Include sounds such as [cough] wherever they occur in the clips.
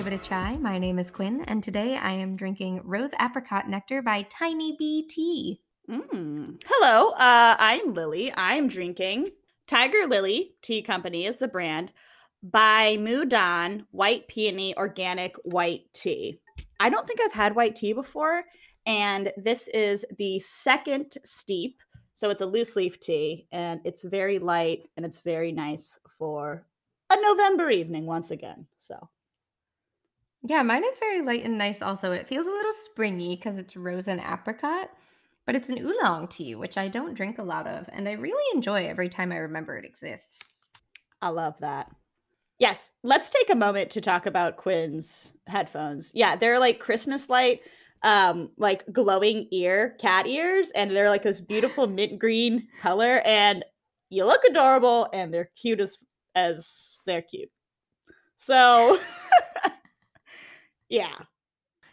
Give It a Try. My name is Quinn, and today I am drinking Rose Apricot Nectar by Tiny Bee Tea. Mm. Hello, uh, I'm Lily. I'm drinking Tiger Lily Tea Company is the brand by Mudan White Peony Organic White Tea. I don't think I've had white tea before, and this is the second steep. So it's a loose leaf tea, and it's very light and it's very nice for a November evening once again. So Yeah, mine is very light and nice also. It feels a little springy because it's rose and apricot, but it's an oolong tea, which I don't drink a lot of, and I really enjoy every time I remember it exists. I love that. Yes, let's take a moment to talk about Quinn's headphones. Yeah, they're like Christmas light, um, like glowing ear cat ears, and they're like this beautiful mint green color, and you look adorable, and they're cute as as they're cute. So, [laughs] yeah,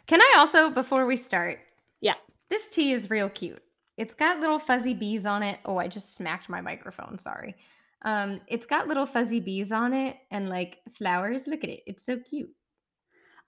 Can I also, before we start, Yeah. this tea is real cute. It's got little fuzzy bees on it. Oh, I just smacked my microphone. Sorry. Um, it's got little fuzzy bees on it and like flowers. Look at it. It's so cute.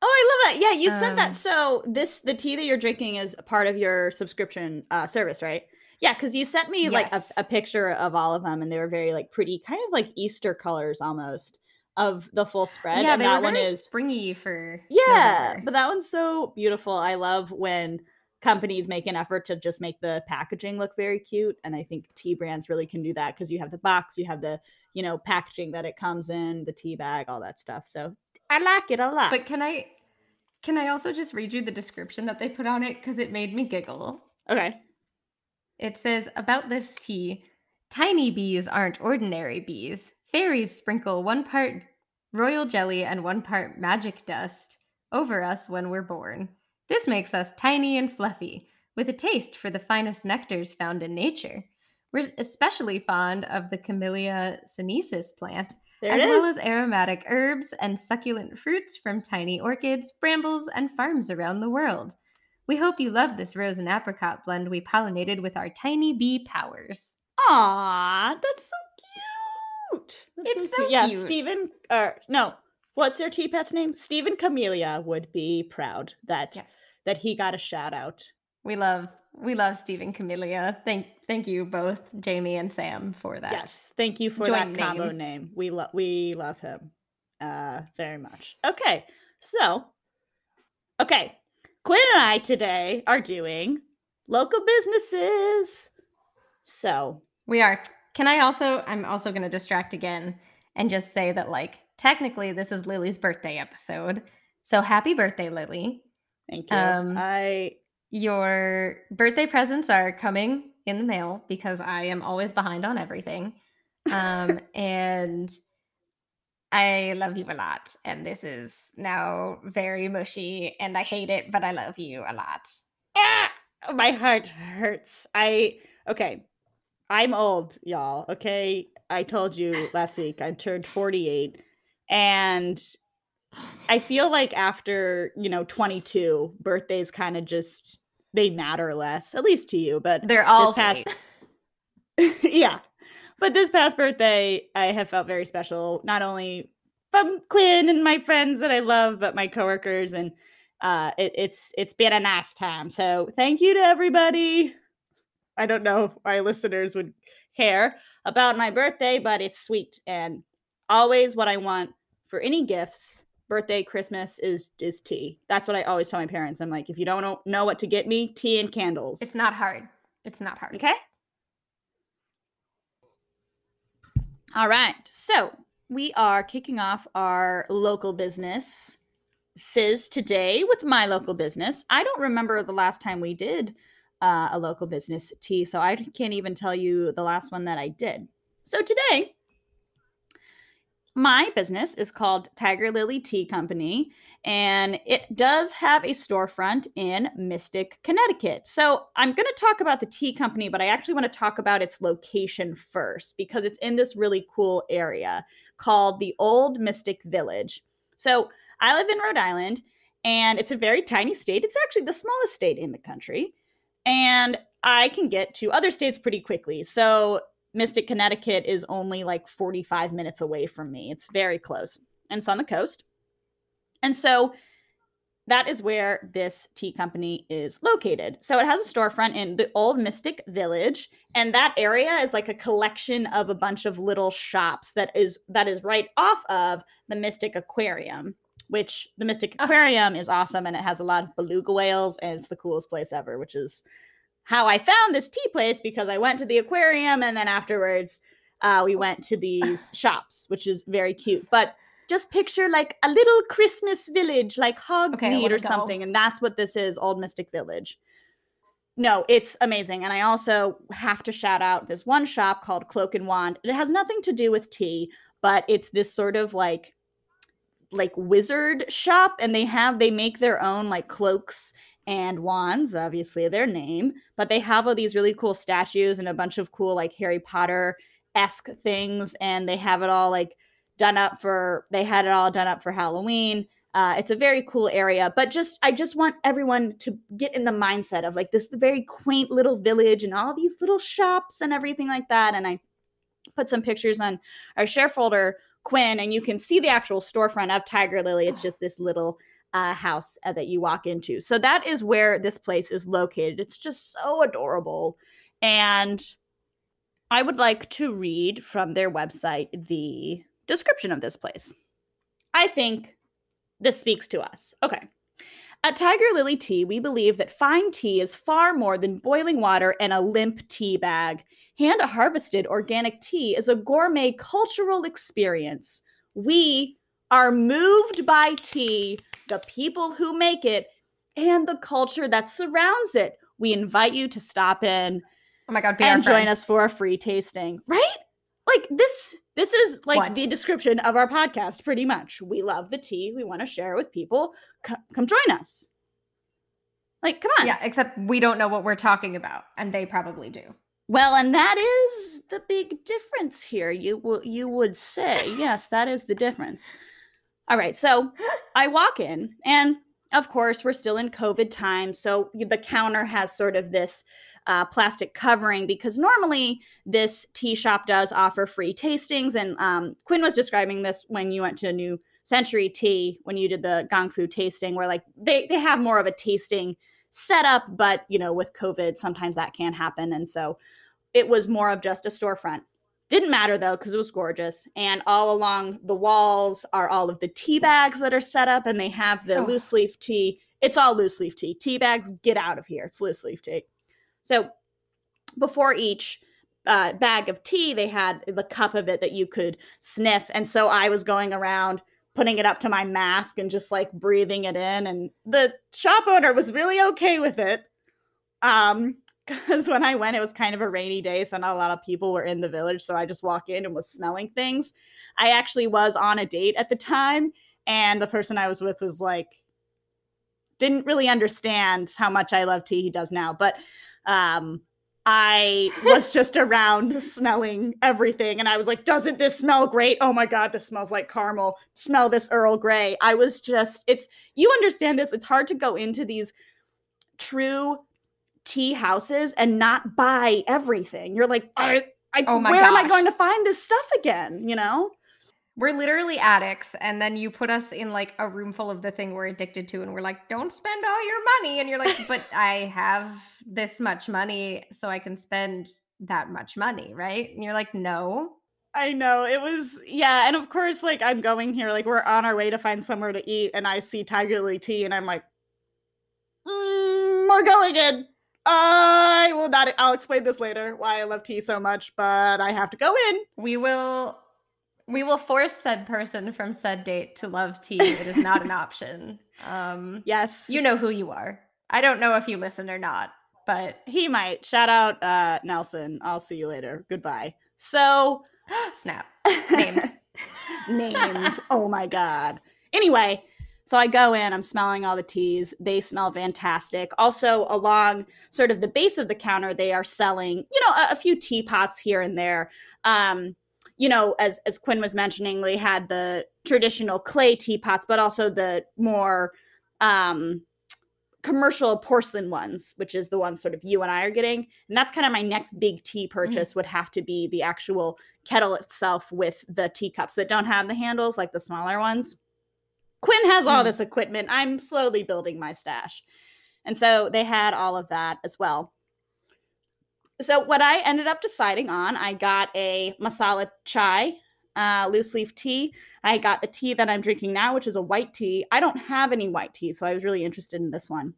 Oh, I love that. Yeah, you sent Um, that. So this the tea that you're drinking is part of your subscription uh service, right? Yeah, because you sent me like a, a picture of all of them and they were very like pretty, kind of like Easter colors almost of the full spread. yeah, and that one is springy for yeah, November. but that one's so beautiful. I love when companies make an effort to just make the packaging look very cute. And I think tea brands really can do that because you have the box, you have the, you know, packaging that it comes in, the tea bag, all that stuff. So I like it a lot. But can I can I also just read you the description that they put on it because it made me giggle. okay. It says about this tea, tiny bees aren't ordinary bees. Fairies sprinkle one part royal jelly and one part magic dust over us when we're born. This makes us tiny and fluffy, with a taste for the finest nectars found in nature. We're especially fond of the Camellia sinensis plant, There as well as aromatic herbs and succulent fruits from tiny orchids, brambles, and farms around the world. We hope you love this rose and apricot blend we pollinated with our tiny bee powers. Aw, that's so cute. That's It's so Yeah, cute. Stephen. Or no, what's their tea pet's name? Stephen Camellia would be proud that Yes. that he got a shout out. We love we love Stephen Camellia. Thank thank you both, Jamie and Sam, for that. Yes, thank you for joint that combo name. name. We love we love him uh very much. Okay, so okay, Quinn and I today are doing local businesses. So We are. Can I also I'm also gonna distract again and just say that like technically this is Lily's birthday episode. So happy birthday, Lily. thank you. Um, I Your birthday presents are coming in the mail because I am always behind on everything. Um, [laughs] and I love you a lot. And this is now very mushy and I hate it, but I love you a lot. ah, my heart hurts. I okay. I'm old, y'all. Okay, I told you last week I turned 48, and I feel like after you know 22, birthdays kind of just they matter less, at least to you. But They're all past- [laughs] yeah, but this past birthday, I have felt very special. Not only from Quinn and my friends that I love, but my coworkers, and uh, it, it's it's been a nice time. So thank you to everybody. I don't know if my listeners would care about my birthday, but it's sweet and always what I want for any gifts. Birthday, Christmas is is tea. That's what I always tell my parents. I'm like, if you don't know, know what to get me, tea and candles. It's not hard. It's not hard. Okay. All right. So we are kicking off our local business Sis today with my local business. I don't remember the last time we did uh, a local business tea, so I can't even tell you the last one that I did. So today, my business is called Tiger Lily Tea Company, and it does have a storefront in Mystic, Connecticut. So I'm going to talk about the tea company, but I actually want to talk about its location first because it's in this really cool area called the Old Mystic Village. So I live in Rhode Island, and it's a very tiny state. It's actually the smallest state in the country, and I can get to other states pretty quickly. So Mystic, Connecticut is only like 45 minutes away from me. It's very close, and it's on the coast. And so that is where this tea company is located. So it has a storefront in the old Mystic Village, and that area is like a collection of a bunch of little shops that is that is right off of the Mystic Aquarium, which the Mystic Aquarium is awesome and it has a lot of beluga whales and it's the coolest place ever, which is how I found this tea place because I went to the aquarium and then afterwards uh, we went to these [laughs] shops, which is very cute. But just picture like a little Christmas village, like Hogsmeade Okay, or wanna something, and that's what this is, Old Mystic Village. No, it's amazing, and I also have to shout out this one shop called Cloak and Wand. It has nothing to do with tea, but it's this sort of like like wizard shop, and they have they make their own like cloaks and wands, obviously their name, but they have all these really cool statues and a bunch of cool like Harry Potter esque things, and they have it all like done up for they had it all done up for Halloween. Uh, it's a very cool area, but just I just want everyone to get in the mindset of like this very quaint little village and all these little shops and everything like that. And I put some pictures on our share folder, Quinn, and you can see the actual storefront of Tiger Lily. It's just this little uh, house uh, that you walk into. So that is where this place is located. It's just so adorable, and I would like to read from their website the description of this place. I think this speaks to us. Okay. At Tiger Lily Tea, we believe that fine tea is far more than boiling water and a limp tea bag. Hand harvested organic tea is a gourmet cultural experience. We are moved by tea, the people who make it, and the culture that surrounds it. We invite you to stop in Oh my god, be and join us for a free tasting. Right? Like this this is like What? the description of our podcast pretty much. We love the tea. We want to share it with people. C- come join us. Like come on. Yeah, except we don't know what we're talking about, and they probably do. Well, and that is the big difference here. You will you would say. Yes, that is the difference. All right. So, I walk in and of course, we're still in COVID time, so the counter has sort of this uh, plastic covering because normally this tea shop does offer free tastings. And um, Quinn was describing this when you went to New Century Tea when you did the Gong Fu tasting, where like they they have more of a tasting setup, but you know with COVID sometimes that can happen, and so it was more of just a storefront. Didn't matter though because it was gorgeous, and all along the walls are all of the tea bags that are set up, and they have the Oh. loose leaf tea. It's all loose leaf tea. Tea bags, get out of here. It's loose leaf tea. So before each uh, bag of tea, they had the cup of it that you could sniff. And so I was going around putting it up to my mask and just like breathing it in. And the shop owner was really okay with it. Um, because when I went, it was kind of a rainy day, so not a lot of people were in the village. So I just walked in and was smelling things. I actually was on a date at the time, and the person I was with was like, didn't really understand how much I love tea. He does now, but um, I was [laughs] just around smelling everything, and I was like, "Doesn't this smell great? Oh my god, this smells like caramel. Smell this Earl Grey." I was just, it's you understand this. It's hard to go into these true tea houses and not buy everything. You're like, I, I, Oh where am I going to find this stuff again? You know? We're literally addicts, and then you put us in like a room full of the thing we're addicted to, and we're like, "Don't spend all your money," and you're like, [laughs] "But I have this much money, so I can spend that much money, right?" And you're like, "No." I know it was yeah, and of course, like I'm going here, like we're on our way to find somewhere to eat, and I see Tiger Lily Tea, and I'm like, mm, we're going in. I will not. I'll explain this later why I love tea so much, but I have to go in. We will we will force said person from said date to love tea. It is not an [laughs] option. Um Yes, you know who you are. I don't know if you listen or not, but he might. Shout out, uh, Nelson. I'll see you later. Goodbye. So [gasps] snap. Named. [laughs] named. oh my god. Anyway, so I go in, I'm smelling all the teas. They smell fantastic. Also, along sort of the base of the counter, they are selling, you know, a, a few teapots here and there. Um, you know, as as Quinn was mentioning, they had the traditional clay teapots, but also the more um commercial porcelain ones, which is the ones sort of you and I are getting. And that's kind of my next big tea purchase would have to be the actual kettle itself with the teacups that don't have the handles like the smaller ones. Quinn has all Mm. this equipment. I'm slowly building my stash. And so they had all of that as well. So what I ended up deciding on, I got a masala chai, uh, loose leaf tea. I got the tea that I'm drinking now, which is a white tea. I don't have any white tea, so I was really interested in this one.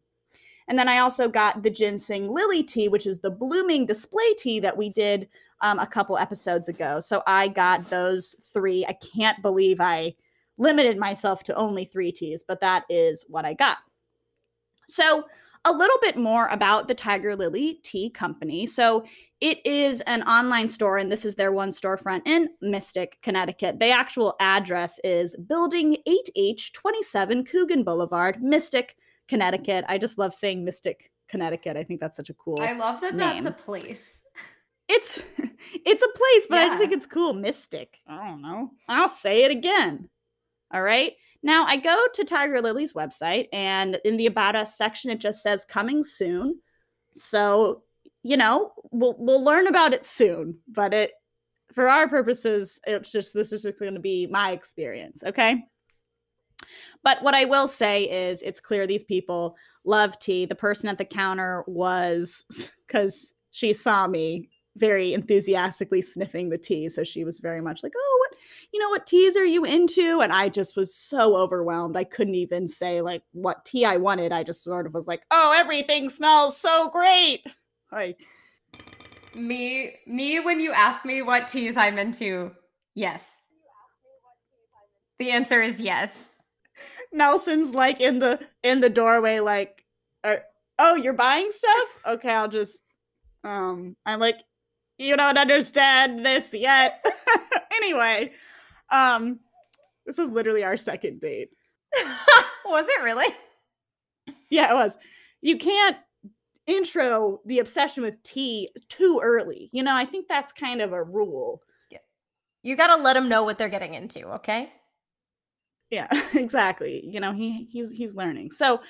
And then I also got the ginseng lily tea, which is the blooming display tea that we did um, a couple episodes ago. So I got those three. I can't believe I limited myself to only three teas, but that is what I got. So, a little bit more about the Tiger Lily Tea Company. So, it is an online store, and this is their one storefront in Mystic, Connecticut. The actual address is Building 8H27 Coogan Boulevard, Mystic, Connecticut. I just love saying Mystic, Connecticut. I think that's such a cool. I love that name. that's a place. It's [laughs] it's a place, but I just think it's cool. Mystic. I don't know. I'll say it again. All right. Now I go to Tiger Lily's website, and in the About Us section, it just says coming soon. So you know, we'll we'll learn about it soon. But it, for our purposes, it's just this is just going to be my experience. Okay. But what I will say is, it's clear these people love tea. The person at the counter was [laughs] because she saw me very enthusiastically sniffing the tea. So she was very much like, oh, what, you know, what teas are you into? And I just was so overwhelmed. I couldn't even say like what tea I wanted. I just sort of was like, oh, everything smells so great. Like, Me, me, when you ask me what teas I'm into, yes. The answer is yes. Nelson's like in the in the doorway, like, uh, oh, you're buying stuff? Okay, I'll just um I'm like, you don't understand this yet. [laughs] anyway, um, this is literally our second date. [laughs] Was it really? Yeah, it was. You can't intro the obsession with tea too early. You know, I think that's kind of a rule. Yeah. You gotta let them know what they're getting into, okay? Yeah, [laughs] exactly. You know, he he's he's learning. So,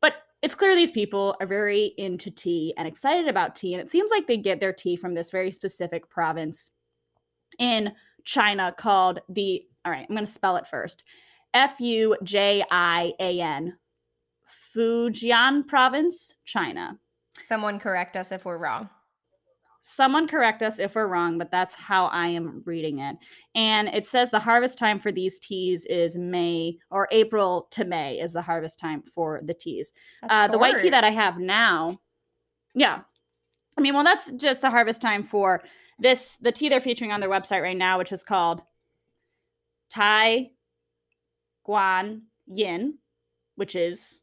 but it's clear these people are very into tea and excited about tea, and it seems like they get their tea from this very specific province in China called the. All right, I'm going to spell it first. F U J I A N. Fujian province, China. Someone correct us if we're wrong. Someone correct us if we're wrong, but that's how I am reading it. And it says the harvest time for these teas is May or April to May is the harvest time for the teas. Uh, the white tea that I have now, yeah. I mean, well, that's just the harvest time for this, the tea they're featuring on their website right now, which is called Tie Guan Yin, which is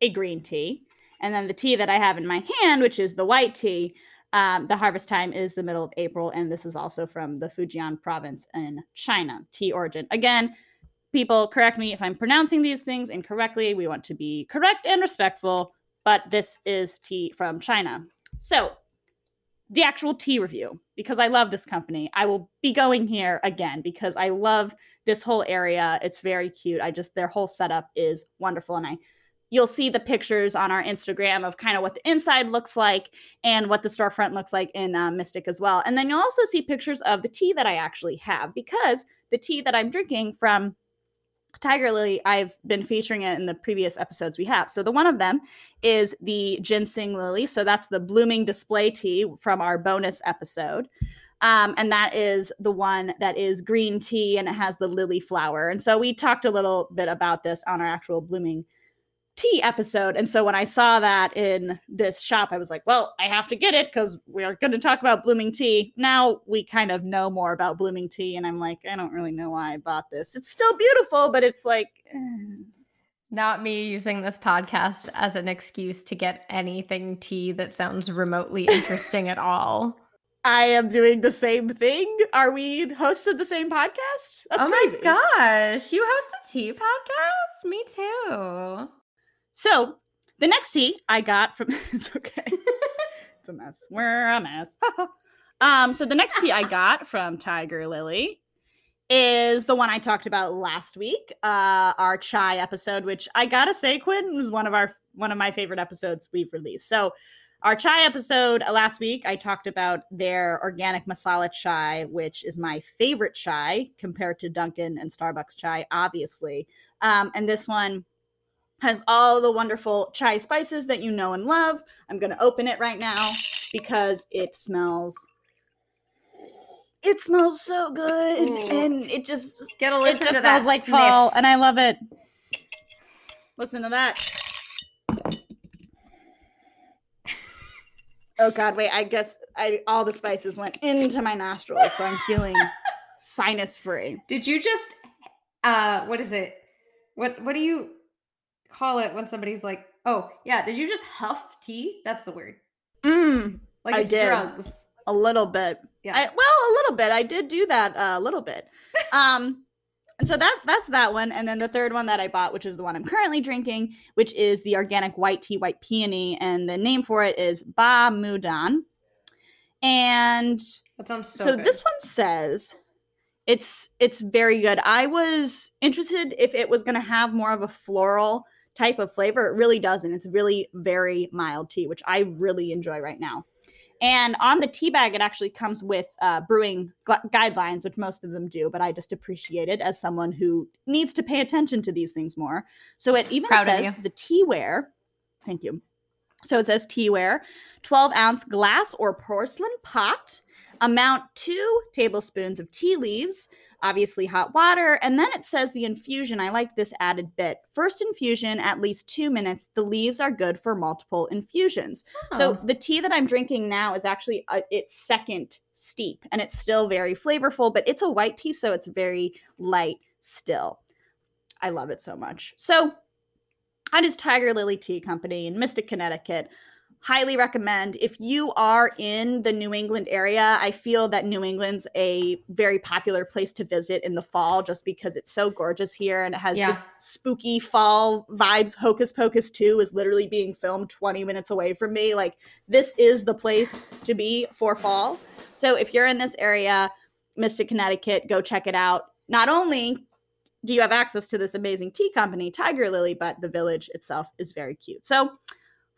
a green tea. And then the tea that I have in my hand, which is the white tea, um, the harvest time is the middle of April. And this is also from the Fujian province in China, tea origin. Again, people correct me if I'm pronouncing these things incorrectly. We want to be correct and respectful, but this is tea from China. So, the actual tea review, because I love this company. I will be going here again because I love this whole area. It's very cute. I just, their whole setup is wonderful. And I, you'll see the pictures on our Instagram of kind of what the inside looks like and what the storefront looks like in uh, Mystic as well. And then you'll also see pictures of the tea that I actually have because the tea that I'm drinking from Tiger Lily, I've been featuring it in the previous episodes we have. So the one of them is the ginseng lily. So that's the blooming display tea from our bonus episode. Um, and that is the one that is green tea and it has the lily flower. And so we talked a little bit about this on our actual blooming tea episode. And so when I saw that in this shop, I was like, well, I have to get it because we're going to talk about blooming tea. Now we kind of know more about blooming tea. And I'm like, I don't really know why I bought this. It's still beautiful, but it's like, eh. Not me using this podcast as an excuse to get anything tea that sounds remotely [laughs] interesting at all. I am doing the same thing. Are we hosts of the same podcast? That's oh crazy. my gosh, you host a tea podcast? Me too. So the next tea I got from [laughs] it's okay. it's a mess. We're a mess. [laughs] um, so the next tea I got from Tiger Lily is the one I talked about last week, uh, our chai episode, which I gotta say, Quinn was one of our one of my favorite episodes we've released. So our chai episode uh, last week, I talked about their organic masala chai, which is my favorite chai compared to Dunkin' and Starbucks chai, obviously. Um, and this one has all the wonderful chai spices that you know and love. I'm going to open it right now because it smells it smells so good Ooh. and it just Get a it listen just to smells that like sniff. fall and I love it. Listen to that. Oh god, wait, I guess I all the spices went into my nostrils, so I'm feeling [laughs] sinus free. Did you just uh what is it? What what do you call it when somebody's like, "Oh, yeah, did you just huff tea?" That's the word. Mm, Like I did. drugs. a little bit. Yeah. I, well, a little bit. I did do that uh, a little bit. [laughs] Um, and so that that's that one. And then the third one that I bought, which is the one I'm currently drinking, which is the organic white tea, white peony, and the name for it is Bai Mudan. And that sounds so, so, good. this one says it's it's very good. I was interested if it was going to have more of a floral type of flavor. It really doesn't. It's really very mild tea, which I really enjoy right now. And on the tea bag, it actually comes with uh, brewing gu- guidelines, which most of them do, but I just appreciate it as someone who needs to pay attention to these things more. So it even Proud says the teaware. Thank you. So it says teaware, 12 ounce glass or porcelain pot, amount two tablespoons of tea leaves, obviously hot water, and then it says the infusion. I like this added bit. First infusion, at least two minutes. The leaves are good for multiple infusions. So Oh. the tea that I'm drinking now is actually uh, its second steep, and it's still very flavorful, but it's a white tea, so it's very light still. I love it so much. So that is Tiger Lily Tea Company in Mystic, Connecticut. Highly recommend if you are in the New England area. I feel that New England's a very popular place to visit in the fall just because it's so gorgeous here and it has Yeah. just spooky fall vibes. Hocus Pocus 2 is literally being filmed 20 minutes away from me. Like, this is the place to be for fall. So, if you're in this area, Mystic, Connecticut, go check it out. Not only do you have access to this amazing tea company, Tiger Lily, but the village itself is very cute. So,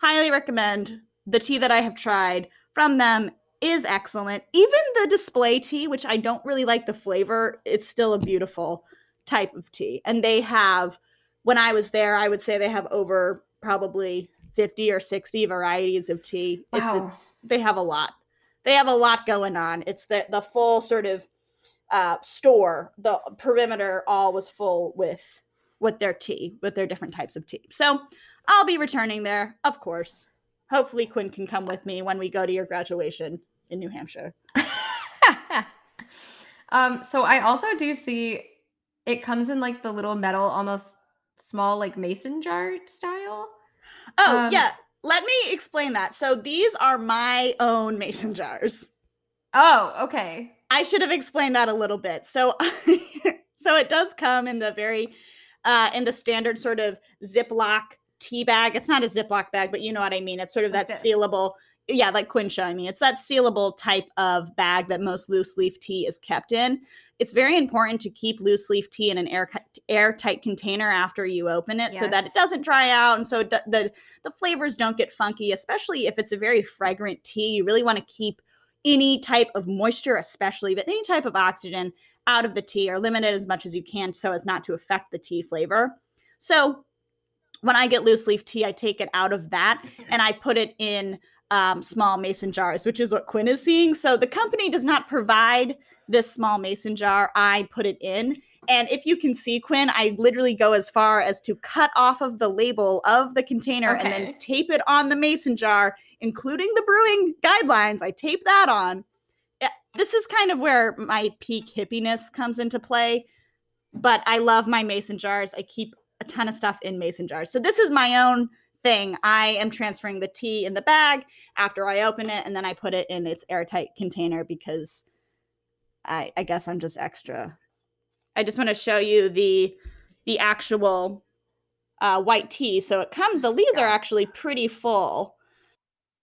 highly recommend the tea that I have tried from them is excellent. Even the display tea, which I don't really like the flavor, it's still a beautiful type of tea. And they have, when I was there, I would say they have over probably 50 or 60 varieties of tea. It's a, wow. they have a lot. They have a lot going on. It's the the full sort of uh, store. The perimeter all was full with with their tea, with their different types of tea. So I'll be returning there, of course. Hopefully, Quinn can come with me when we go to your graduation in New Hampshire. [laughs] um, so I also do see it comes in like the little metal, almost small, like mason jar style. Oh Um, yeah, let me explain that. So these are my own mason jars. Oh, okay. I should have explained that a little bit. So, [laughs] so it does come in the very, uh, in the standard sort of Ziploc tea bag. It's not a Ziploc bag, but you know what I mean. It's sort of Like that this. sealable. Yeah, like Quinn showing me. It's that sealable type of bag that most loose leaf tea is kept in. It's very important to keep loose leaf tea in an air airtight container after you open it, so that it doesn't dry out, and so the the flavors don't get funky. Especially if it's a very fragrant tea, you really want to keep any type of moisture, especially, but any type of oxygen out of the tea or limit it as much as you can so as not to affect the tea flavor. So when I get loose leaf tea, I take it out of that and I put it in um, small mason jars, which is what Quinn is seeing. So the company does not provide this small mason jar. I put it in. And if you can see, Quinn, I literally go as far as to cut off of the label of the container and then tape it on the mason jar, including the brewing guidelines. I tape that on. This is kind of where my peak hippiness comes into play. But I love my mason jars. I keep a ton of stuff in mason jars. So this is my own thing. I am transferring the tea in the bag after I open it, and then I put it in its airtight container because I, I guess I'm just extra. I just want to show you the the actual uh, white tea. So it comes. The leaves are actually pretty full.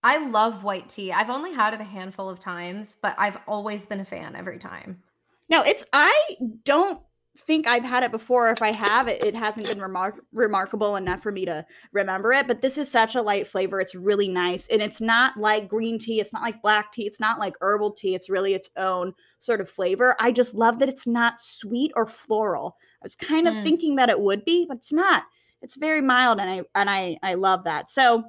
I love white tea. I've only had it a handful of times, but I've always been a fan every time. No, it's. I don't think I've had it before. If I have, it, it hasn't been remark- remarkable enough for me to remember it. But this is such a light flavor. It's really nice, and it's not like green tea. It's not like black tea. It's not like herbal tea. It's really its own sort of flavor. I just love that it's not sweet or floral. I was kind of Mm. thinking that it would be, but it's not. It's very mild, and I and I I love that. So,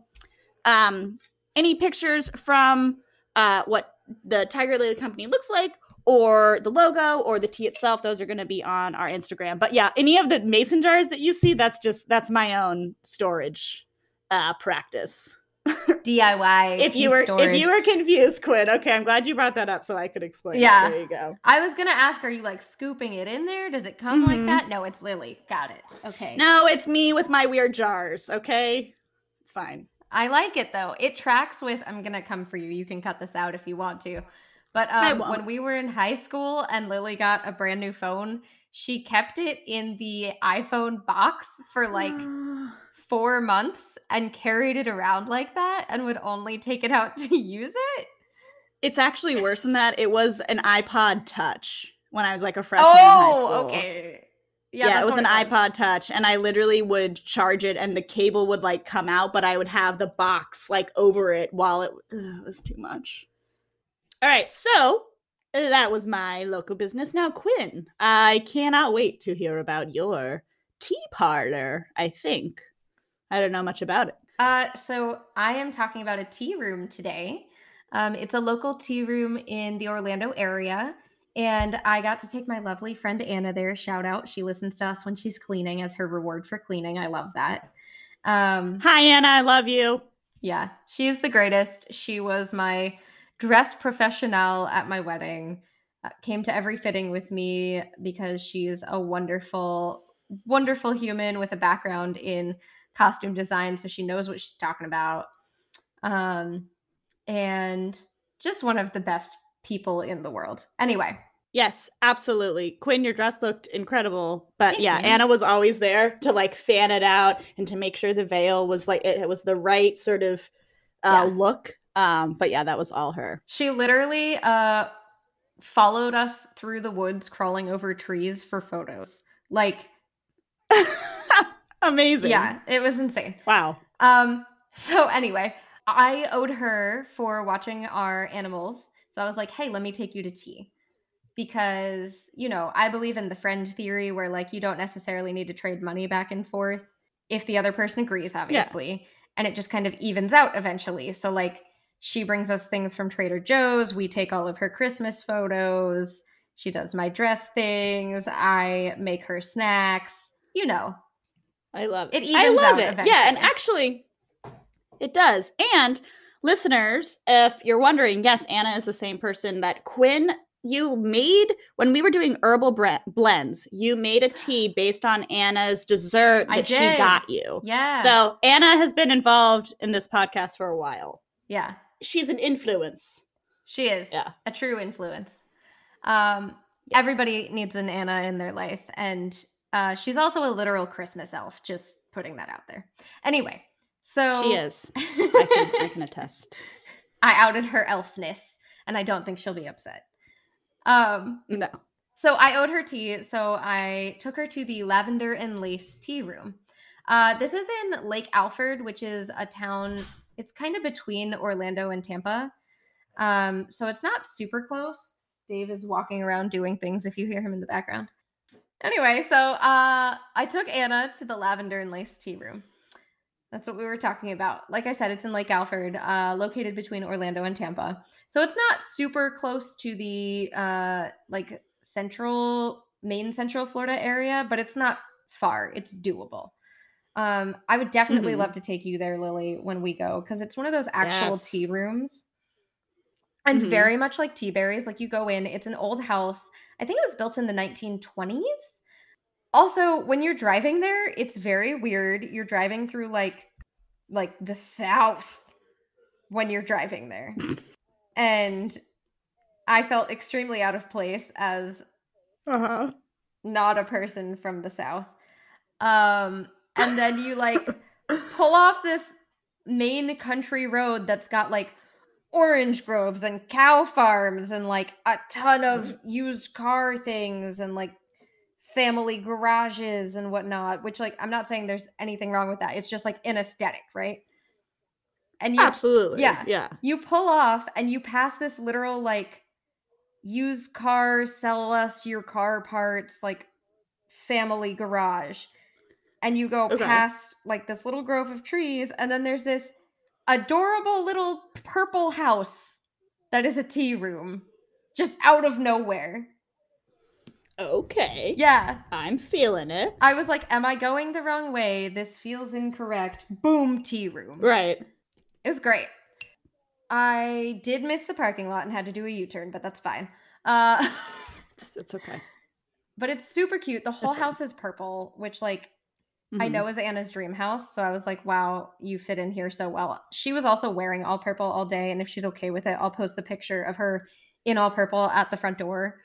um, any pictures from uh what the Tiger Lily Company looks like, or the logo, or the tea itself, those are going to be on our Instagram. But yeah, any of the mason jars that you see, that's just that's my own storage uh practice. [laughs] DIY. if you were storage. if you were confused, Quinn. Okay, I'm glad you brought that up so I could explain. it. Yeah. there you go. I was gonna ask, are you like scooping it in there? Does it come like Mhm. that? No, it's Lily. Got it. Okay. No, it's me with my weird jars. Okay, it's fine. I like it though. It tracks with. I'm gonna come for you. You can cut this out if you want to. But um, when we were in high school and Lily got a brand new phone, she kept it in the iPhone box for like [gasps] four months and carried it around like that and would only take it out [laughs] to use it. it's actually worse than that. It was an iPod Touch when I was like a freshman in high school. Oh, okay. Yeah, that's it was an iPod Touch, and I literally would charge it, and the cable would like come out, but I would have the box like over it while it, ugh, it was too much. All right, so that was my local business. Now, Quinn, I cannot wait to hear about your tea parlor. I think I don't know much about it. Uh, so I am talking about a tea room today. Um, it's a local tea room in the Orlando area. And I got to take my lovely friend Anna there. Shout out. She listens to us when she's cleaning as her reward for cleaning. I love that. Um, Hi, Anna. I love you. yeah, she's the greatest. She was my dress professional at my wedding. Uh, came to every fitting with me because she's a wonderful, wonderful human with a background in costume design, so she knows what she's talking about. Um, and just one of the best people in the world. Anyway, Yes, absolutely. Quinn, your dress looked incredible. But Thanks, yeah, man. Anna was always there to like fan it out and to make sure the veil was like it, it was the right sort of uh Yeah. look. Um, but yeah, that was all her. she literally uh followed us through the woods crawling over trees for photos. Like, [laughs] Amazing. yeah, it was insane. Wow. Um, so anyway, I owed her for watching our animals. So I was like, hey, let me take you to tea. Because, you know, I believe in the friend theory where like you don't necessarily need to trade money back and forth if the other person agrees, obviously. And it just kind of evens out eventually. So like she brings us things from Trader Joe's, we take all of her Christmas photos, she does my dress things, I make her snacks, you know. I love It I evens love it. Yeah, and actually it does. And listeners, if you're wondering, yes, Anna is the same person that Quinn you made when we were doing herbal bre- blends. You made a [sighs] tea based on Anna's dessert that she got you. Yeah. So Anna has been involved in this podcast for a while. yeah. She's an influence. She is Yeah. a true influence. Um, Yes. Everybody needs an Anna in their life, and uh, she's also a literal Christmas elf. Just putting that out there. Anyway, so She is. I can, I can attest. [laughs] I outed her elfness, and I don't think she'll be upset. Um, No. so I owed her tea, so I took her to the Lavender and Lace Tea Room. Uh, this is in Lake Alfred, which is a town. It's kind of between Orlando and Tampa, um, so it's not super close. Dave is walking around doing things. If you hear him in the background. Anyway, so uh, I took Anna to the Lavender and Lace Tea Room. That's what we were talking about. Like I said, it's in Lake Alfred, uh, located between Orlando and Tampa. So it's not super close to the uh, like central, main central Florida area, but it's not far. It's doable. Um, I would definitely Mhm. love to take you there, Lily, when we go, because it's one of those actual Yes. tea rooms. And Mhm. very much like Tea Berries, like you go in, it's an old house. I think it was built in the 1920s. Also, when you're driving there, it's very weird. You're driving through like like the south when you're driving there. [laughs] and I felt extremely out of place as Uh-huh. not a person from the south. Um and then you like pull off this main country road that's got like orange groves and cow farms and like a ton of used car things and like family garages and whatnot which like i'm not saying there's anything wrong with that it's just like an aesthetic right and you Absolutely. yeah. Yeah. you pull off and you pass this literal like used car sell us your car parts like family garage. And you go Okay. past like this little grove of trees, and then there's this adorable little purple house that is a tea room just out of nowhere. Okay. Yeah. I'm feeling it. I was like, Am I going the wrong way? This feels incorrect. Boom, tea room. Right. It was great. I did miss the parking lot and had to do a U turn, but that's fine. Uh, [laughs] It's, okay. but it's super cute. The whole That's house is purple, which, like, I Mhm. know is Anna's dream house. So I was like, wow, you fit in here so well. She was also wearing all purple all day. And if she's okay with it, I'll post the picture of her in all purple at the front door.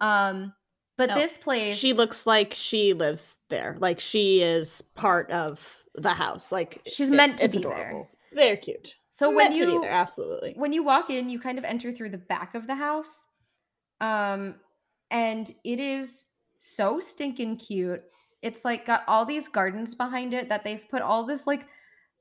Um, but No, this place, She looks like she lives there. Like she is part of the house. Like She's it- meant to it's be there. Very cute. so when meant to be you there, absolutely. when you walk in, you kind of enter through the back of the house. Um, and it is so stinking cute. It's like got all these gardens behind it that they've put all this like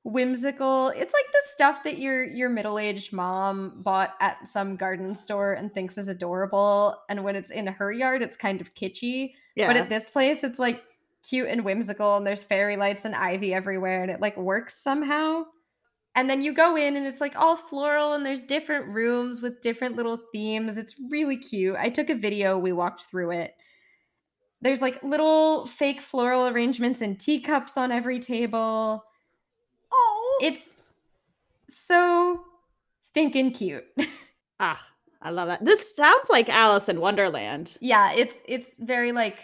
whimsical. It's like the stuff that your your middle-aged mom bought at some garden store and thinks is adorable. And when it's in her yard, it's kind of kitschy. Yeah. But at this place, it's like cute and whimsical, and there's fairy lights and ivy everywhere, and it like works somehow. And then you go in, and it's like all floral, and there's different rooms with different little themes. It's really cute. I took a video, we walked through it. There's like little fake floral arrangements and teacups on every table. oh. It's so stinking cute. [laughs] ah, I love that. This sounds like Alice in Wonderland. yeah, it's it's very like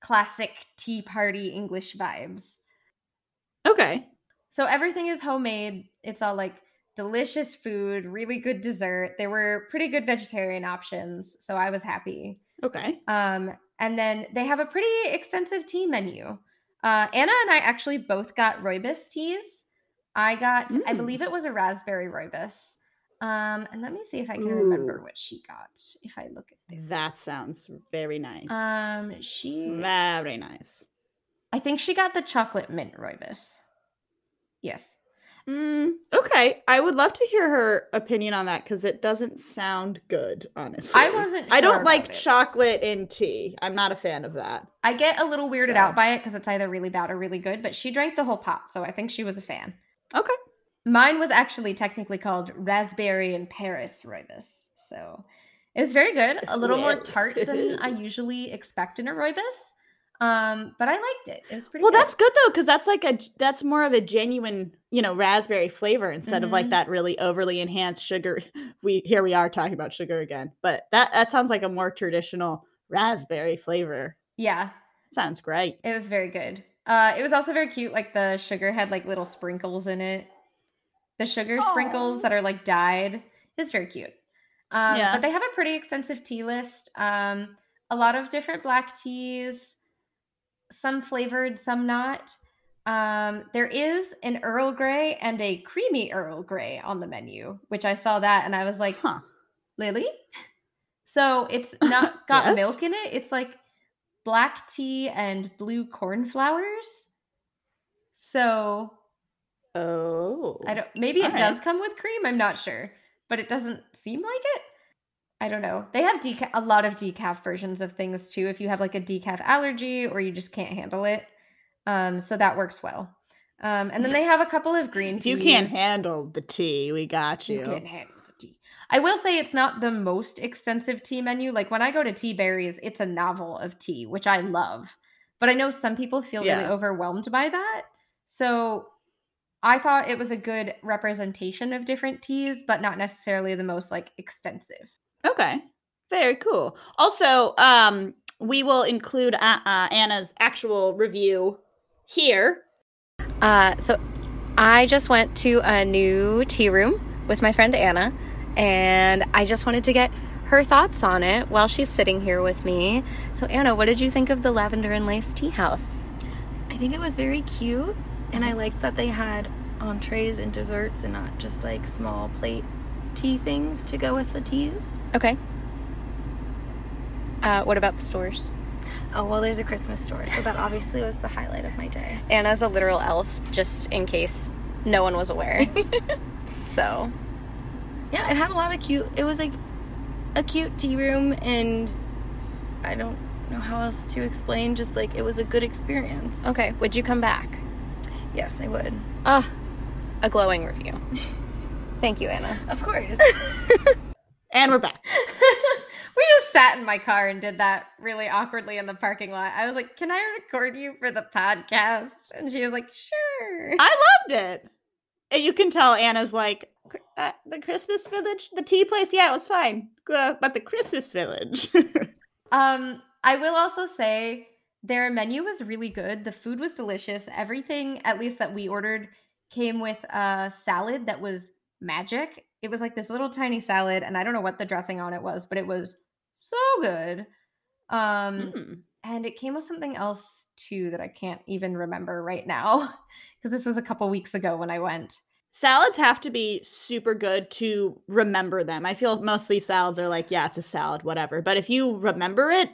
classic tea party English vibes. Okay. So everything is homemade. It's all like delicious food, really good dessert. There were pretty good vegetarian options, so I was happy. Okay. Um, and then they have a pretty extensive tea menu. Uh, Anna and I actually both got rooibos teas. I got, I Mm. believe it was a raspberry rooibos. Um, and let me see if I can remember what she got. If I look at this, That sounds very nice. um, she, very nice. I think she got the chocolate mint rooibos. Yes. Mm, okay. I would love to hear her opinion on that because it doesn't sound good, honestly. I wasn't. I don't like it. chocolate in tea. I'm not a fan of that. I get a little weirded So- out by it because it's either really bad or really good, but she drank the whole pot, so I think she was a fan. Okay. Mine was actually technically called raspberry and Paris rooibos, so it was very good. A little more tart than I [laughs] usually expect in a rooibos, um, but I liked it. It was pretty. Well, good. that's good though, because that's like a that's more of a genuine, you know, raspberry flavor instead of like Mhm. that really overly enhanced sugar. [laughs] We here we are talking about sugar again, but that that sounds like a more traditional raspberry flavor. yeah, Sounds great. it was very good. Uh, it was also very cute. Like the sugar had like little sprinkles in it. The sugar sprinkles that are like dyed. is very cute. Um, Yeah. But they have a pretty extensive tea list. Um, a lot of different black teas, some flavored, some not. Um, there is an Earl Grey and a creamy Earl Grey on the menu, which I saw that and I was like, Huh. Lily? So it's [laughs] not got Yes. milk in it. It's like black tea and blue cornflowers. So Oh. I don't maybe it Alright. does come with cream, I'm not sure, but it doesn't seem like it. I don't know. They have decaf a lot of decaf versions of things too if you have like a decaf allergy or you just can't handle it. Um so that works well. Um and then they have a couple of green teas. [laughs] you can't handle the tea, we got you. You can handle the tea. I will say it's not the most extensive tea menu. Like when I go to Tea Berries, it's a novel of tea, which I love. But I know some people feel really Yeah. overwhelmed by that. So I thought it was a good representation of different teas, but not necessarily the most like extensive. Okay. Very cool. Also, um, we will include uh, uh, Anna's actual review here. Uh, so I just went to a new tea room with my friend Anna, and I just wanted to get her thoughts on it while she's sitting here with me. So, Anna, what did you think of the Lavender and Lace Tea House? I think it was very cute, and I liked that they had entrees and desserts and not just like small plate tea things to go with the teas. Okay. Uh, what about the stores? Oh, well, there's a Christmas store, so that obviously was the highlight of my day. [laughs] Anna's a literal elf, just in case no one was aware. [laughs] so, Yeah, it had a lot of cute. It was like a cute tea room, and I don't know how else to explain. Just like it was a good experience. Okay, would you come back? Yes, I would. Ah, a glowing review. [laughs] Thank you, Anna. Of course. [laughs] And we're back. [laughs] we just sat in my car and did that really awkwardly in the parking lot. I was like, "Can I record you for the podcast?" And she was like, "Sure." I loved it. And you can tell Anna's like, uh, the Christmas village, the tea place, yeah, it was fine. Uh, but the Christmas village. [laughs] Um, I will also say their menu was really good. The food was delicious. Everything, at least that we ordered, came with a salad that was magic. It was like this little tiny salad, and I don't know what the dressing on it was, but it was so good. Um, Mm. and it came with something else too that I can't even remember right now [laughs] because this was a couple weeks ago when I went. Salads have to be super good to remember them. I feel mostly salads are like, yeah, it's a salad, whatever. But if you remember it,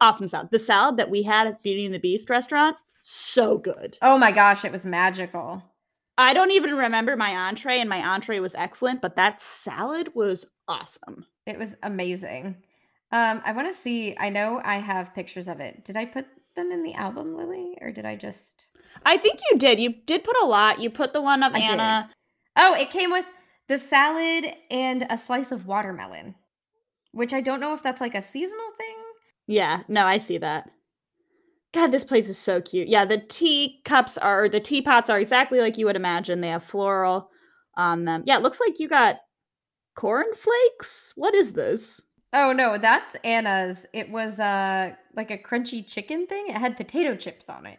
awesome salad. The salad that we had at Beauty and the Beast restaurant, so good. Oh my gosh, it was magical. I don't even remember my entree, and my entree was excellent, but that salad was awesome. It was amazing. Um, I want to see. I know I have pictures of it. Did I put them in the album, Lily, or did I just? I think you did. You did put a lot. You put the one of I did. Anna. Oh, it came with the salad and a slice of watermelon, which I don't know if that's like a seasonal thing. Yeah, no, I see that. God, this place is so cute. Yeah, the tea cups are the teapots are exactly like you would imagine. They have floral on them. Yeah, it looks like you got cornflakes. What is this? Oh no, that's Anna's. It was uh like a crunchy chicken thing. It had potato chips on it.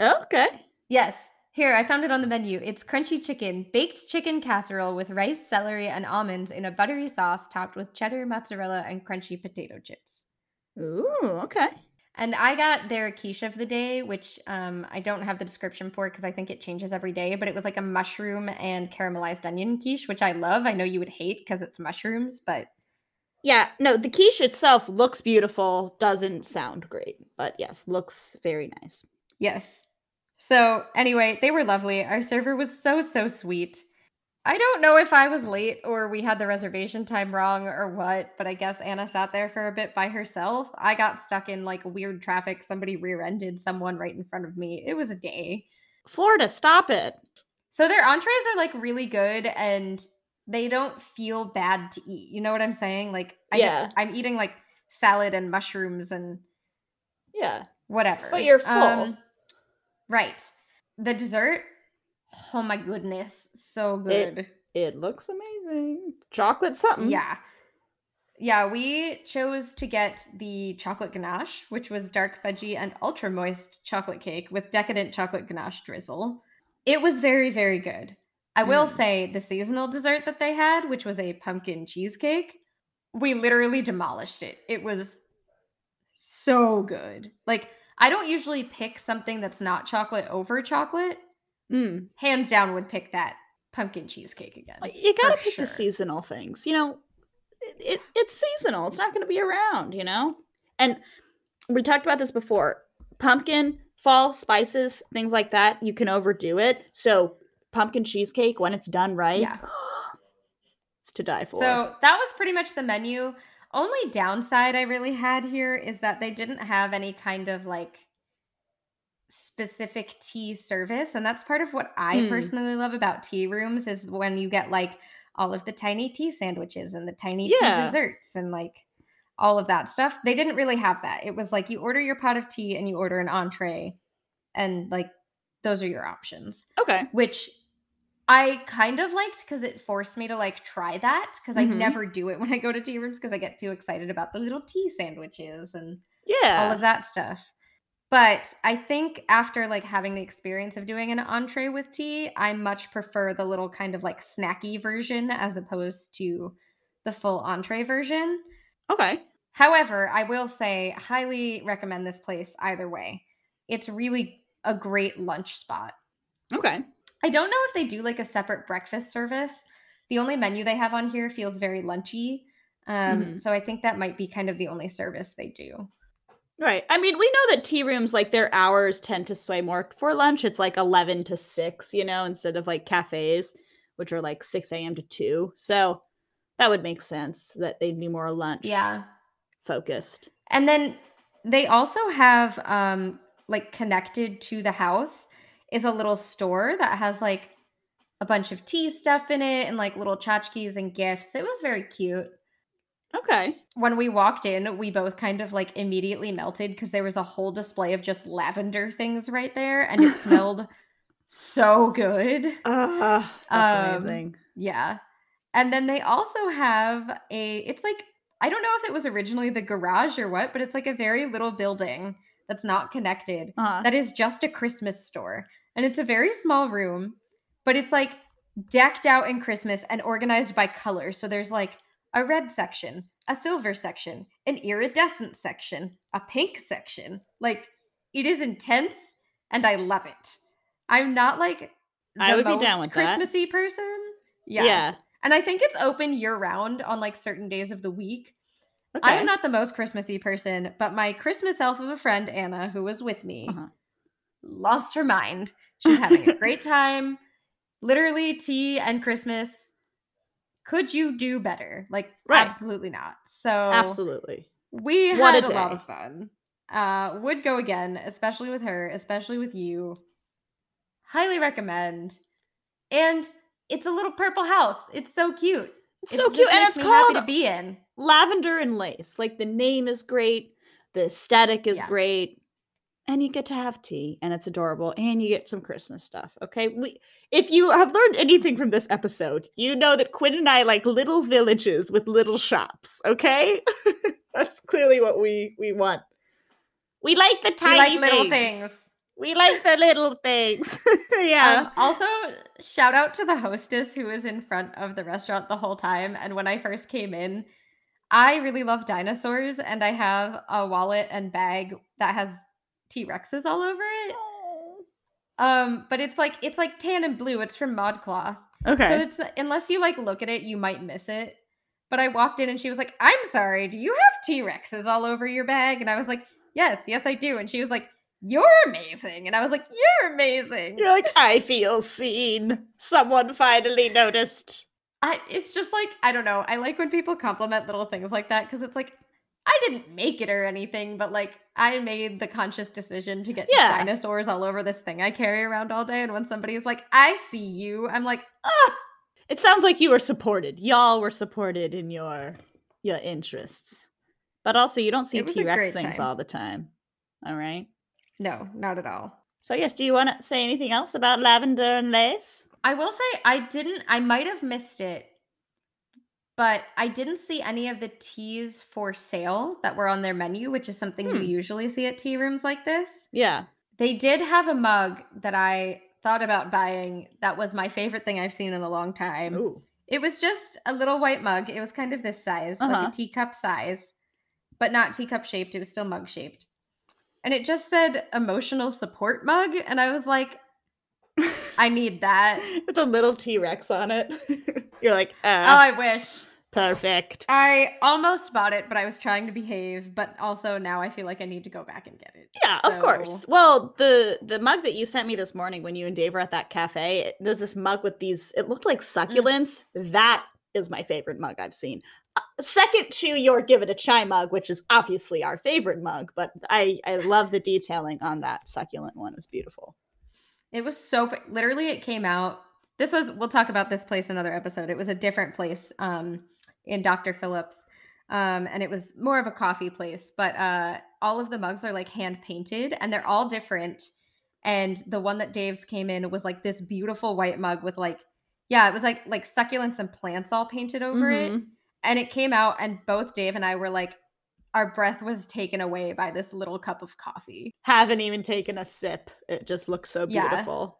Okay. Yes. Here, I found it on the menu. It's crunchy chicken, baked chicken casserole with rice, celery, and almonds in a buttery sauce topped with cheddar, mozzarella, and crunchy potato chips. Ooh, okay. And I got their quiche of the day, which um, I don't have the description for because I think it changes every day, but it was like a mushroom and caramelized onion quiche, which I love. I know you would hate because it's mushrooms, but Yeah, no, the quiche itself looks beautiful, doesn't sound great, but yes, looks very nice. yes. So, anyway, they were lovely. Our server was so, so sweet. I don't know if I was late or we had the reservation time wrong or what, but I guess Anna sat there for a bit by herself. I got stuck in like weird traffic. Somebody rear ended someone right in front of me. It was a day. Florida, stop it. So their entrees are like really good and they don't feel bad to eat. You know what I'm saying? Like I Yeah. I'm eating like salad and mushrooms and Yeah. whatever. But you're full. Um, right. The dessert, oh my goodness, so It- good. It looks amazing. Chocolate something. Yeah. Yeah, we chose to get the chocolate ganache, which was dark fudgy and ultra moist chocolate cake with decadent chocolate ganache drizzle. It was very, very good. I will Mm. say the seasonal dessert that they had, which was a pumpkin cheesecake, we literally demolished it. It was so good. Like, I don't usually pick something that's not chocolate over chocolate. Mm. Hands down, would pick that pumpkin cheesecake again. You gotta pick sure. the seasonal things. You know, it, it, it's seasonal. It's not going to be around, you know? And we talked about this before. Pumpkin, fall spices, things like that, you can overdo it. So, pumpkin cheesecake, when it's done right, Yeah. [gasps] it's to die for. So that was pretty much the menu. Only downside I really had here is that they didn't have any kind of like specific tea service. And that's part of what I Hmm. personally love about tea rooms is when you get like all of the tiny tea sandwiches and the tiny Yeah. tea desserts and like all of that stuff. They didn't really have that. It was like you order your pot of tea and you order an entree and like those are your options okay. which I kind of liked because it forced me to like try that because I Mhm. never do it when I go to tea rooms because I get too excited about the little tea sandwiches and Yeah. all of that stuff. But I think after like having the experience of doing an entree with tea, I much prefer the little kind of like snacky version as opposed to the full entree version. okay. However, I will say highly recommend this place either way. It's really a great lunch spot. Okay. I don't know if they do like a separate breakfast service. The only menu they have on here feels very lunchy. Um, Mhm. So I think that might be kind of the only service they do. Right. I mean, we know that tea rooms, like their hours tend to sway more for lunch. It's like 11 to 6, you know, instead of like cafes, which are like 6 a.m. to 2. So that would make sense that they'd be more lunch Yeah. focused. And then They also have um like connected to the house is a little store that has like a bunch of tea stuff in it and like little tchotchkes and gifts. It was very cute. Okay. When we walked in, we both kind of like immediately melted because there was a whole display of just lavender things right there and it [laughs] smelled so good. Uh, that's Um, amazing. Yeah. And then they also have a it's like I don't know if it was originally the garage or what, but it's like a very little building that's not connected Uh-huh. that is just a Christmas store. And it's a very small room, but it's like decked out in Christmas and organized by color. So there's like a red section, a silver section, an iridescent section, a pink section. Like it is intense and I love it. I'm not like the I would be most down with that. Christmassy person. yeah. Yeah. And I think it's open year round on like certain days of the week. Okay. I am not the most Christmassy person, but my Christmas elf of a friend, Anna, who was with me, Uh-huh. lost her mind. She's having a great [laughs] time. Literally, tea and Christmas. Could you do better? Like, Right. absolutely not. So, Absolutely. we What had a a, lot of fun. Uh, would go again, especially with her, especially with you. Highly recommend. And it's a little purple house. It's so cute. It's It so cute, and it's called to be in. Lavender and Lace. Like the name is great, the aesthetic is Yeah. great, and you get to have tea, and it's adorable, and you get some Christmas stuff. Okay, we. If you have learned anything from this episode, you know that Quinn and I like little villages with little shops. Okay, [laughs] that's clearly what we we want. We like the tiny like little things. things. We like the little things. [laughs] yeah. Um, also, shout out to the hostess who was in front of the restaurant the whole time. And when I first came in, I really love dinosaurs, and I have a wallet and bag that has T Rexes all over it. Um, but it's like it's like tan and blue. It's from ModCloth, okay. so it's unless you like look at it, you might miss it. But I walked in and she was like, "I'm sorry, do you have T Rexes all over your bag?" And I was like, "Yes, yes, I do." And she was like, "You're amazing," and I was like, "You're amazing." You're like, I feel seen. Someone finally noticed. I, it's just like I don't know. I like when people compliment little things like that because it's like I didn't make it or anything, but like I made the conscious decision to get Yeah. dinosaurs all over this thing I carry around all day. And when somebody's like, "I see you," I'm like, "Ah, It sounds like you were supported. Y'all were supported in your your interests. But also you don't see was Rex things time. all the time. All right. no, not at all." So yes, do you want to say anything else about lavender and lace? I will say I didn't. I might have missed it, but I didn't see any of the teas for sale that were on their menu, which is something Hmm. you usually see at tea rooms like this. Yeah. They did have a mug that I thought about buying. That was my favorite thing I've seen in a long time. Ooh. It was just a little white mug. It was kind of this size, like Uh-huh. a teacup size, but not teacup shaped. It was still mug shaped. And it just said emotional support mug. And I was like, [laughs] I need that. With a little T Rex on it. [laughs] You're like, Oh, uh, I wish. Perfect. I almost bought it, but I was trying to behave. But also now I feel like I need to go back and get it. Yeah, of course. Well, the the mug that you sent me this morning when you and Dave were at that cafe, it- there's this mug with these. It looked like succulents. That is my favorite mug I've seen. Uh, second to your give it a chai mug, which is obviously our favorite mug, but I I love the detailing on that succulent one. It's beautiful. It was so literally it came out. This was we'll talk about this place another episode. It was a different place um in Dr. Phillips. Um and it was more of a coffee place, but uh all of the mugs are like hand painted and they're all different. And the one that Dave's came in was like this beautiful white mug with like yeah, it was like like succulents and plants all painted over it. Mhm. And it came out and both Dave and I were like our breath was taken away by this little cup of coffee. Haven't even taken a sip. It just looks so beautiful.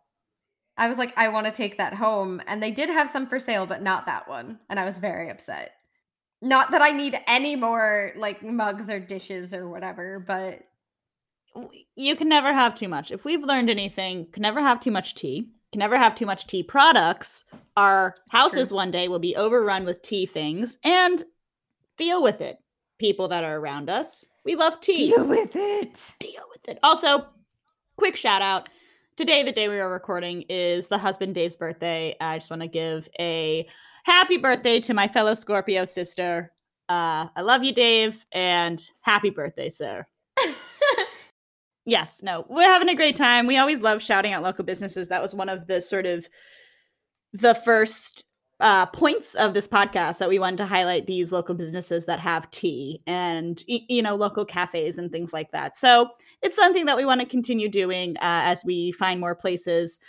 I was like, I want to take that home. And they did have some for sale, but not that one. And I was very upset. Not that I need any more like mugs or dishes or whatever, but you can never have too much. If we've learned anything, can never have too much tea. Can never have too much tea products. Our houses true. one day will be overrun with tea things and deal with it. People that are around us. We love tea. Deal with it. deal with it. Also, quick shout out. Today, the day we are recording, is the husband Dave's birthday. I just want to give a happy birthday to my fellow Scorpio sister. Uh, I love you, Dave, and happy birthday, sir. yes, no, we're having a great time. We always love shouting out local businesses. That was one of the sort of the first uh, points of this podcast that we wanted to highlight these local businesses that have tea and you know local cafes and things like that. So it's something that we want to continue doing uh, as we find more places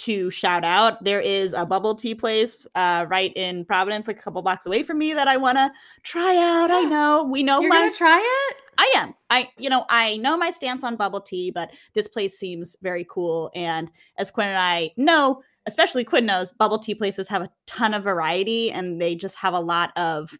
to shout out. There is a bubble tea place uh, right in Providence, like a couple blocks away from me, that I want to try out. I know we know You're my gonna try it? I am. I, you know, I know my stance on bubble tea, but this place seems very cool. And as Quinn and I know, especially Quinn knows, bubble tea places have a ton of variety and they just have a lot of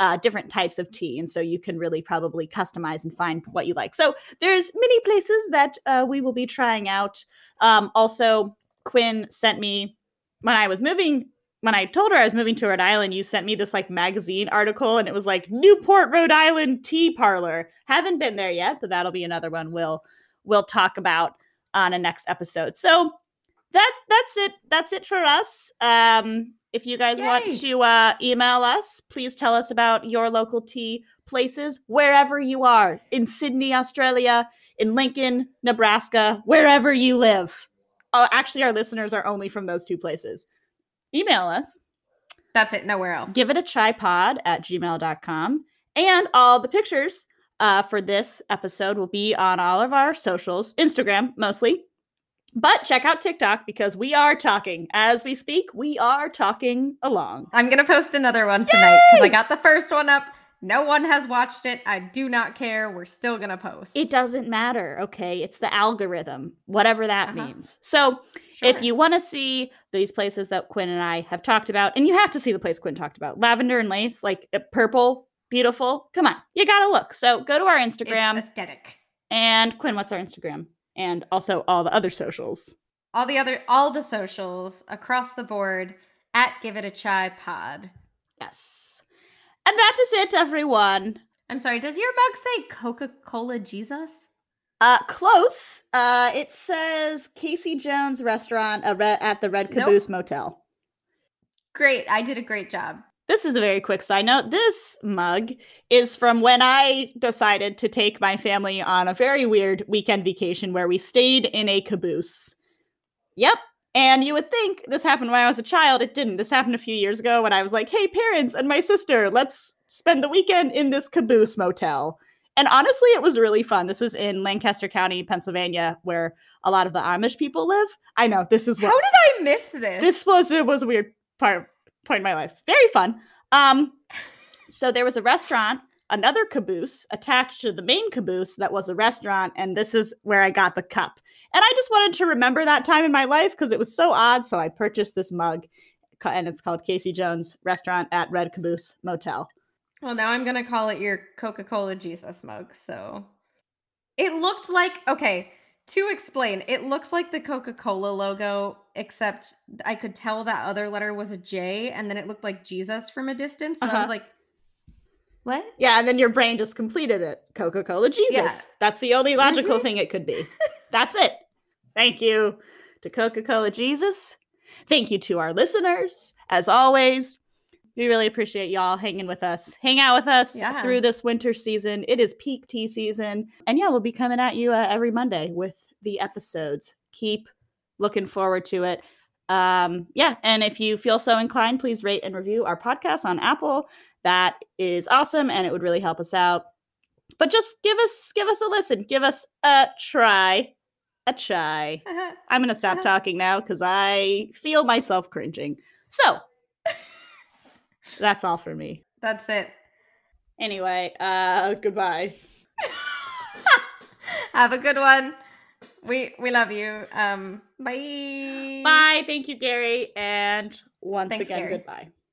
uh, different types of tea. And so you can really probably customize and find what you like. So there's many places that uh, we will be trying out. Um, also, Quinn sent me when I was moving when I told her I was moving to Rhode Island, you sent me this like magazine article and it was like Newport, Rhode Island tea parlor. Haven't been there yet, but that'll be another one we'll we'll talk about on a next episode. So that that's it. That's it for us. Um if you guys want to uh, email us, please tell us about your local tea places wherever you are in Sydney, Australia, in Lincoln, Nebraska, wherever you live. Uh, actually, our listeners are only from those two places email us That's it. Nowhere else. give it a chai pod at gmail.com and all the pictures uh, for this episode will be on all of our socials instagram mostly but check out tiktok because we are talking as we speak we are talking along I'm gonna post another one tonight because I got the first one up. No one has watched it. I do not care. We're still gonna post. it doesn't matter okay it's the algorithm whatever that Uh-huh. means so if you want to see these places that quinn and i have talked about and you have to see the place quinn talked about lavender and lace like uh, purple beautiful come on you gotta look so go to our It's instagram aesthetic. And Quinn, what's our Instagram? And also all the other socials. All the other, all the socials across the board at Give It a Chai Pod. Yes. And that is it, everyone. I'm sorry. Does your mug say Coca Cola Jesus? Uh, close. Uh, it says Casey Jones Restaurant uh, at the Red Nope. Caboose Motel. Great. I did a great job. This is a very quick side note. This mug is from when I decided to take my family on a very weird weekend vacation where we stayed in a caboose. Yep. And you would think this happened when I was a child. It didn't. This happened a few years ago when I was like, hey, parents and my sister, let's spend the weekend in this caboose motel. And honestly, it was really fun. This was in Lancaster County, Pennsylvania, where a lot of the Amish people live. I know this is where How did I miss this? this was it was a weird part point in my life. Very fun. Um, [laughs] so there was a restaurant, another caboose attached to the main caboose that was a restaurant, and this is where I got the cup. And I just wanted to remember that time in my life because it was so odd. So I purchased this mug, and it's called Casey Jones Restaurant at Red Caboose Motel. Well, now I'm gonna call it your Coca Cola Jesus mug. So it looked like okay. To explain, it looks like the Coca Cola logo, except I could tell that other letter was a J, and then it looked like Jesus from a distance. So I Uh-huh. was like, "What?" Yeah, and then your brain just completed it. Coca Cola Jesus. Yeah. That's the only logical Mhm. thing it could be. That's it. Thank you to Coca Cola Jesus. Thank you to our listeners. As always, we really appreciate y'all hanging with us. Hang out with us Yeah. through this winter season. It is peak tea season. And yeah, we'll be coming at you uh, every Monday with the episodes. Keep looking forward to it. Um, yeah, and if you feel so inclined, please rate and review our podcast on Apple. That is awesome and it would really help us out. But just give us give us a listen. Give us a try. A try. I'm going to stop talking now cuz I feel myself cringing. So, that's all for me. That's it. Anyway, uh goodbye. [laughs] Have a good one. We we love you. Um, bye. Bye. Thank you, Gary. And once Thanks, again, Gary. goodbye.